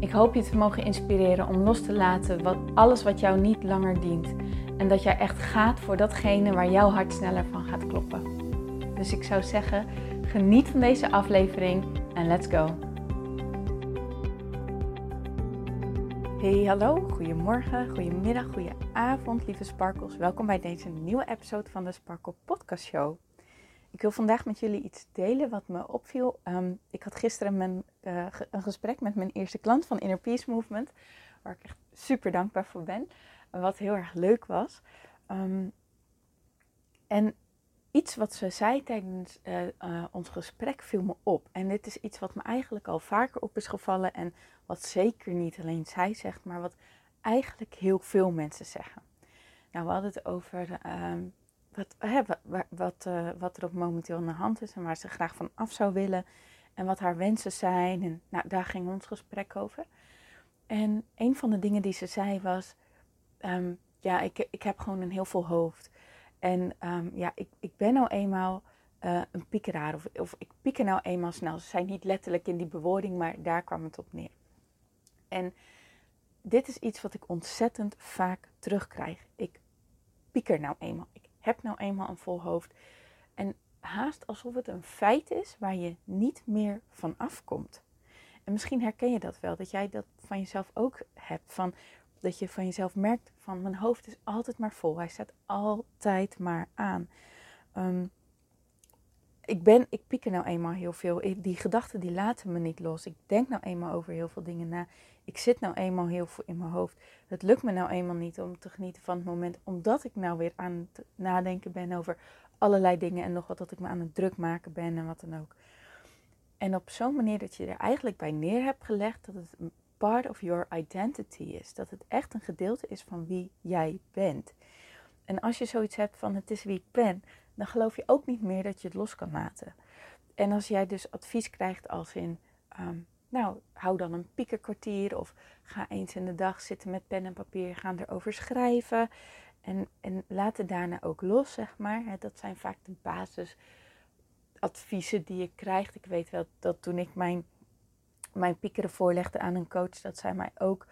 Ik hoop je te mogen inspireren om los te laten wat, alles wat jou niet langer dient. En dat jij echt gaat voor datgene waar jouw hart sneller van gaat kloppen. Dus ik zou zeggen, geniet van deze aflevering en let's go. Hey, hallo, goedemorgen, goedemiddag, goedenavond, lieve Sparkles. Welkom bij deze nieuwe episode van de Sparkle Podcast Show. Ik wil vandaag met jullie iets delen wat me opviel. Ehm, ik had gisteren mijn, uh, een gesprek met mijn eerste klant van Inner Peace Movement, waar ik echt super dankbaar voor ben. Wat heel erg leuk was. Um, en iets wat ze zei tijdens uh, uh, ons gesprek viel me op. En dit is iets wat me eigenlijk al vaker op is gevallen. En wat zeker niet alleen zij zegt, maar wat eigenlijk heel veel mensen zeggen. Nou, we hadden het over um, wat, wat, uh, wat, er op momenteel aan de hand is en waar ze graag van af zou willen. En wat haar wensen zijn. En nou, daar ging ons gesprek over. En een van de dingen die ze zei was: um, Ja, ik, ik heb gewoon een heel vol hoofd. En um, ja, ik, ik ben nou eenmaal uh, een piekeraar. Of, of ik pieker nou eenmaal snel. Ze zijn niet letterlijk in die bewoording, maar daar kwam het op neer. En dit is iets wat ik ontzettend vaak terugkrijg. Ik pieker nou eenmaal. Heb nou eenmaal een vol hoofd. En haast alsof het een feit is waar je niet meer van afkomt. En misschien herken je dat wel, dat jij dat van jezelf ook hebt. Van, dat je van jezelf merkt van mijn hoofd is altijd maar vol. Hij staat altijd maar aan. Um, ik ben, ik pieker nou eenmaal heel veel. Die gedachten die laten me niet los. Ik denk nou eenmaal over heel veel dingen na. Ik zit nou eenmaal heel veel in mijn hoofd. Het lukt me nou eenmaal niet om te genieten van het moment. Omdat ik nou weer aan het nadenken ben over allerlei dingen. En nog wat dat ik me aan het druk maken ben en wat dan ook. En op zo'n manier dat je er eigenlijk bij neer hebt gelegd dat het een part of your identity is. Dat het echt een gedeelte is van wie jij bent. En als je zoiets hebt van het is wie ik ben, dan geloof je ook niet meer dat je het los kan laten. En als jij dus advies krijgt als in, um, nou, hou dan een piekerkwartier of ga eens in de dag zitten met pen en papier, gaan erover schrijven en, en laat het daarna ook los, zeg maar. Dat zijn vaak de basisadviezen die je krijgt. Ik weet wel dat toen ik mijn, mijn piekeren voorlegde aan een coach, dat zij mij ook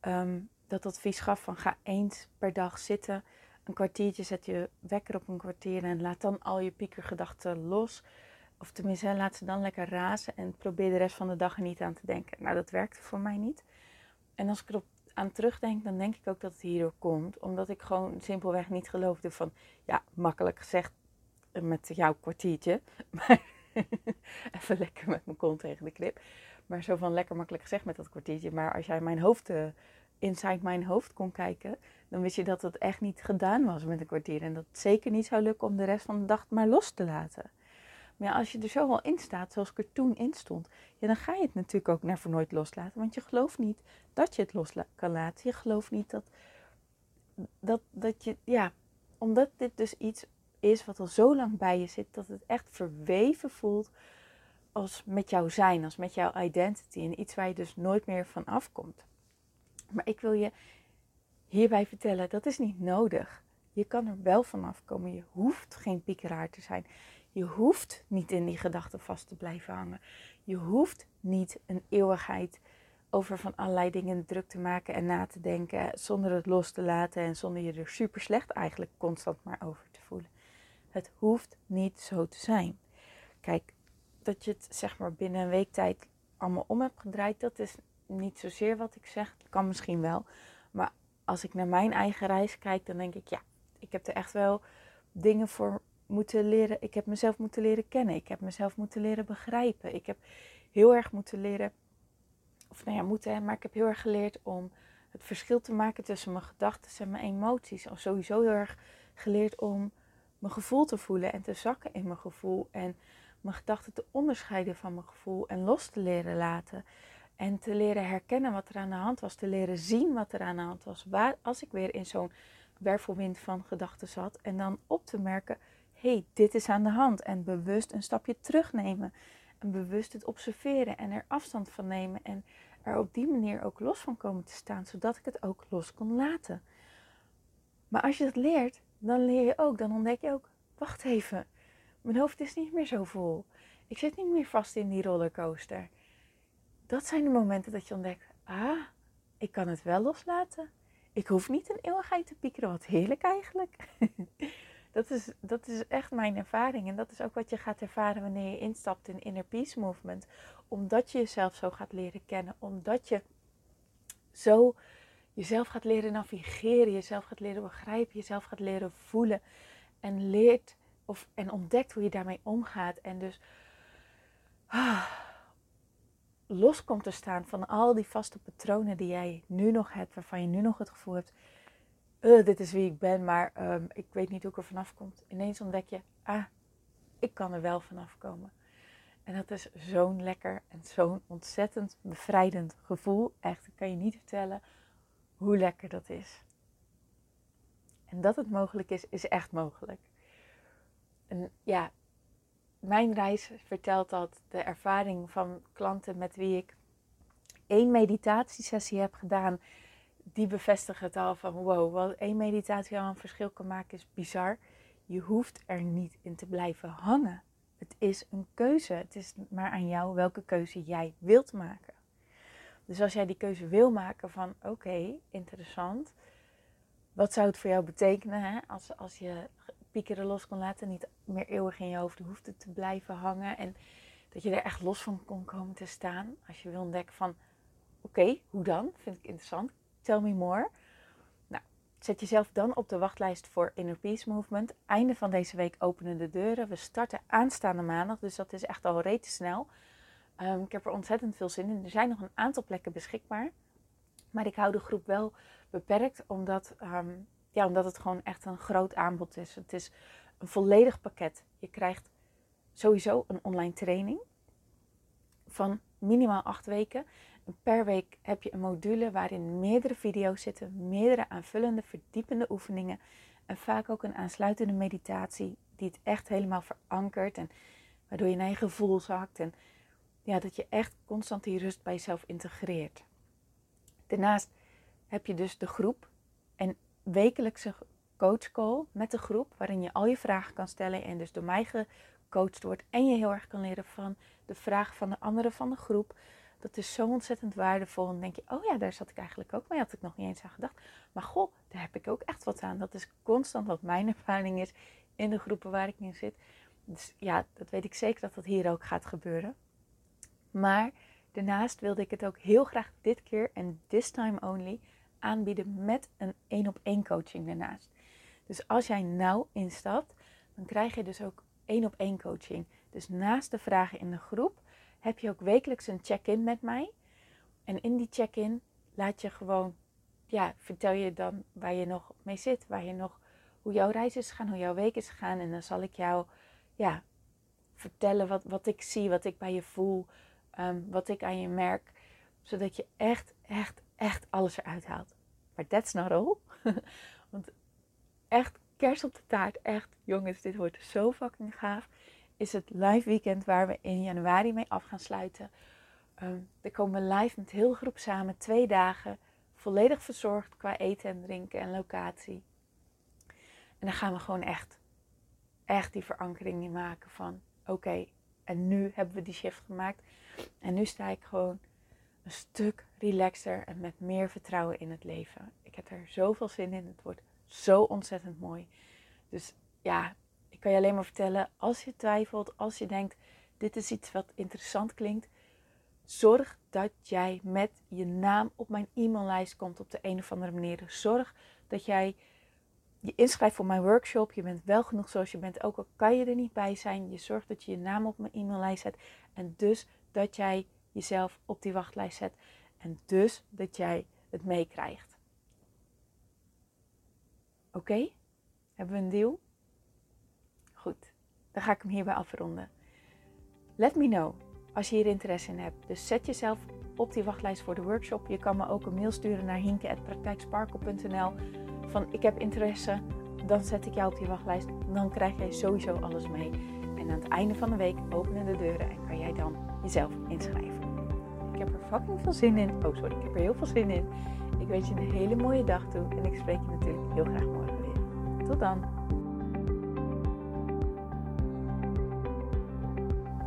um, dat advies gaf van ga eens per dag zitten een kwartiertje, zet je wekker op een kwartier en laat dan al je piekergedachten los. Of tenminste, laat ze dan lekker razen en probeer de rest van de dag er niet aan te denken. Nou, dat werkte voor mij niet. En als ik erop aan terugdenk, dan denk ik ook dat het hierdoor komt. Omdat ik gewoon simpelweg niet geloofde van, ja, makkelijk gezegd met jouw kwartiertje. Maar even lekker met mijn kont tegen de klip. Maar zo van lekker makkelijk gezegd met dat kwartiertje. Maar als jij mijn hoofd, uh, inside mijn hoofd kon kijken, dan wist je dat het echt niet gedaan was met een kwartier. En dat het zeker niet zou lukken om de rest van de dag maar los te laten. Maar ja, als je er zo wel in staat, zoals ik er toen in stond, ja, dan ga je het natuurlijk ook naar voor nooit loslaten. Want je gelooft niet dat je het los kan laten. Je gelooft niet dat, dat, dat je, ja, omdat dit dus iets is wat al zo lang bij je zit, dat het echt verweven voelt als met jouw zijn, als met jouw identity. En iets waar je dus nooit meer van afkomt. Maar ik wil je hierbij vertellen, dat is niet nodig. Je kan er wel vanaf komen. Je hoeft geen piekeraar te zijn. Je hoeft niet in die gedachten vast te blijven hangen. Je hoeft niet een eeuwigheid over van allerlei dingen druk te maken en na te denken zonder het los te laten en zonder je er super slecht eigenlijk constant maar over te voelen. Het hoeft niet zo te zijn. Kijk, dat je het zeg maar binnen een week tijd allemaal om hebt gedraaid, dat is niet zozeer wat ik zeg. Dat kan misschien wel. Maar als ik naar mijn eigen reis kijk, dan denk ik, ja, ik heb er echt wel dingen voor moeten leren. Ik heb mezelf moeten leren kennen. Ik heb mezelf moeten leren begrijpen. Ik heb heel erg moeten leren, of nou ja, moeten, maar ik heb heel erg geleerd om het verschil te maken tussen mijn gedachten en mijn emoties. Of sowieso heel erg geleerd om mijn gevoel te voelen en te zakken in mijn gevoel. En mijn gedachten te onderscheiden van mijn gevoel en los te leren laten. En te leren herkennen wat er aan de hand was. Te leren zien wat er aan de hand was. Waar, als ik weer in zo'n wervelwind van gedachten zat. En dan op te merken, hé, hey, dit is aan de hand. En bewust een stapje terugnemen. En bewust het observeren en er afstand van nemen. En er op die manier ook los van komen te staan. Zodat ik het ook los kon laten. Maar als je dat leert, dan leer je ook. Dan ontdek je ook, wacht even. Mijn hoofd is niet meer zo vol. Ik zit niet meer vast in die rollercoaster. Dat zijn de momenten dat je ontdekt, ah, ik kan het wel loslaten. Ik hoef niet een eeuwigheid te piekeren, wat heerlijk eigenlijk. dat, is, dat is echt mijn ervaring. En dat is ook wat je gaat ervaren wanneer je instapt in Inner Peace Movement. Omdat je jezelf zo gaat leren kennen. Omdat je zo jezelf gaat leren navigeren. Jezelf gaat leren begrijpen. Jezelf gaat leren voelen. En leert of, en ontdekt hoe je daarmee omgaat. En dus ah, los komt te staan van al die vaste patronen die jij nu nog hebt. Waarvan je nu nog het gevoel hebt. Uh, dit is wie ik ben, maar um, ik weet niet hoe ik er vanaf kom. Ineens ontdek je, ah, ik kan er wel vanaf komen. En dat is zo'n lekker en zo'n ontzettend bevrijdend gevoel. Echt, ik kan je niet vertellen hoe lekker dat is. En dat het mogelijk is, is echt mogelijk. En ja, mijn reis vertelt dat de ervaring van klanten met wie ik één meditatiesessie heb gedaan, die bevestigen het al van wow, wat één meditatie al een verschil kan maken is bizar. Je hoeft er niet in te blijven hangen. Het is een keuze. Het is maar aan jou welke keuze jij wilt maken. Dus als jij die keuze wil maken van oké, interessant. Wat zou het voor jou betekenen hè? Als, als je piekeren los kon laten, niet meer eeuwig in je hoofd hoefde te blijven hangen. En dat je er echt los van kon komen te staan. Als je wil ontdekken van oké, hoe dan? Vind ik interessant. Tell me more. Nou, zet jezelf dan op de wachtlijst voor Inner Peace Movement. Einde van deze week openen de deuren. We starten aanstaande maandag, dus dat is echt al reeds snel. Um, ik heb er ontzettend veel zin in. Er zijn nog een aantal plekken beschikbaar. Maar ik hou de groep wel beperkt, omdat, um, ja, omdat het gewoon echt een groot aanbod is. Het is een volledig pakket. Je krijgt sowieso een online training van minimaal acht weken. En per week heb je een module waarin meerdere video's zitten, meerdere aanvullende, verdiepende oefeningen en vaak ook een aansluitende meditatie die het echt helemaal verankert en waardoor je naar je gevoel zakt en ja, dat je echt constant die rust bij jezelf integreert. Daarnaast heb je dus de groep en wekelijkse coachcall met de groep, waarin je al je vragen kan stellen en dus door mij gecoacht wordt en je heel erg kan leren van de vragen van de anderen van de groep. Dat is zo ontzettend waardevol. Dan denk je, oh ja, daar zat ik eigenlijk ook mee, had ik nog niet eens aan gedacht. Maar goh, daar heb ik ook echt wat aan. Dat is constant wat mijn ervaring is in de groepen waar ik in zit. Dus ja, dat weet ik zeker dat dat hier ook gaat gebeuren. Maar daarnaast wilde ik het ook heel graag dit keer en this time only aanbieden met een één op één coaching daarnaast. Dus als jij nou instapt, dan krijg je dus ook één op één coaching. Dus naast de vragen in de groep heb je ook wekelijks een check-in met mij. En in die check-in laat je gewoon, ja, vertel je dan waar je nog mee zit, waar je nog, hoe jouw reis is gegaan, hoe jouw week is gegaan. En dan zal ik jou, ja, vertellen wat, wat ik zie, wat ik bij je voel, Ehm, wat ik aan je merk. Zodat je echt, echt, echt alles eruit haalt. Maar that's not all. Want echt kerst op de taart. Echt, jongens, dit wordt zo fucking gaaf. Is het live weekend waar we in januari mee af gaan sluiten. Um, er komen we live met heel groep samen. Twee dagen. Volledig verzorgd qua eten en drinken en locatie. En dan gaan we gewoon echt, echt die verankering in maken van... Oké, en nu hebben we die shift gemaakt. En nu sta ik gewoon een stuk relaxer en met meer vertrouwen in het leven. Ik heb er zoveel zin in. Het wordt zo ontzettend mooi. Dus ja, ik kan je alleen maar vertellen, als je twijfelt, als je denkt, dit is iets wat interessant klinkt, zorg dat jij met je naam op mijn e-maillijst komt op de een of andere manier. Zorg dat jij je inschrijft voor mijn workshop. Je bent wel genoeg zoals je bent, ook al kan je er niet bij zijn. Je zorgt dat je je naam op mijn e-maillijst zet. En dus dat jij jezelf op die wachtlijst zet. En dus dat jij het meekrijgt. Oké? Hebben we een deal? Goed, dan ga ik hem hierbij afronden. Let me know als je hier interesse in hebt. Dus zet jezelf op die wachtlijst voor de workshop. Je kan me ook een mail sturen naar hinke.praktijksparkle.nl van ik heb interesse. Dan zet ik jou op die wachtlijst. Dan krijg jij sowieso alles mee. En aan het einde van de week openen de deuren en kan jij dan jezelf inschrijven. Ik heb er fucking veel zin in. Oh sorry, ik heb er heel veel zin in. Ik wens je een hele mooie dag toe en ik spreek je natuurlijk heel graag morgen weer. Tot dan!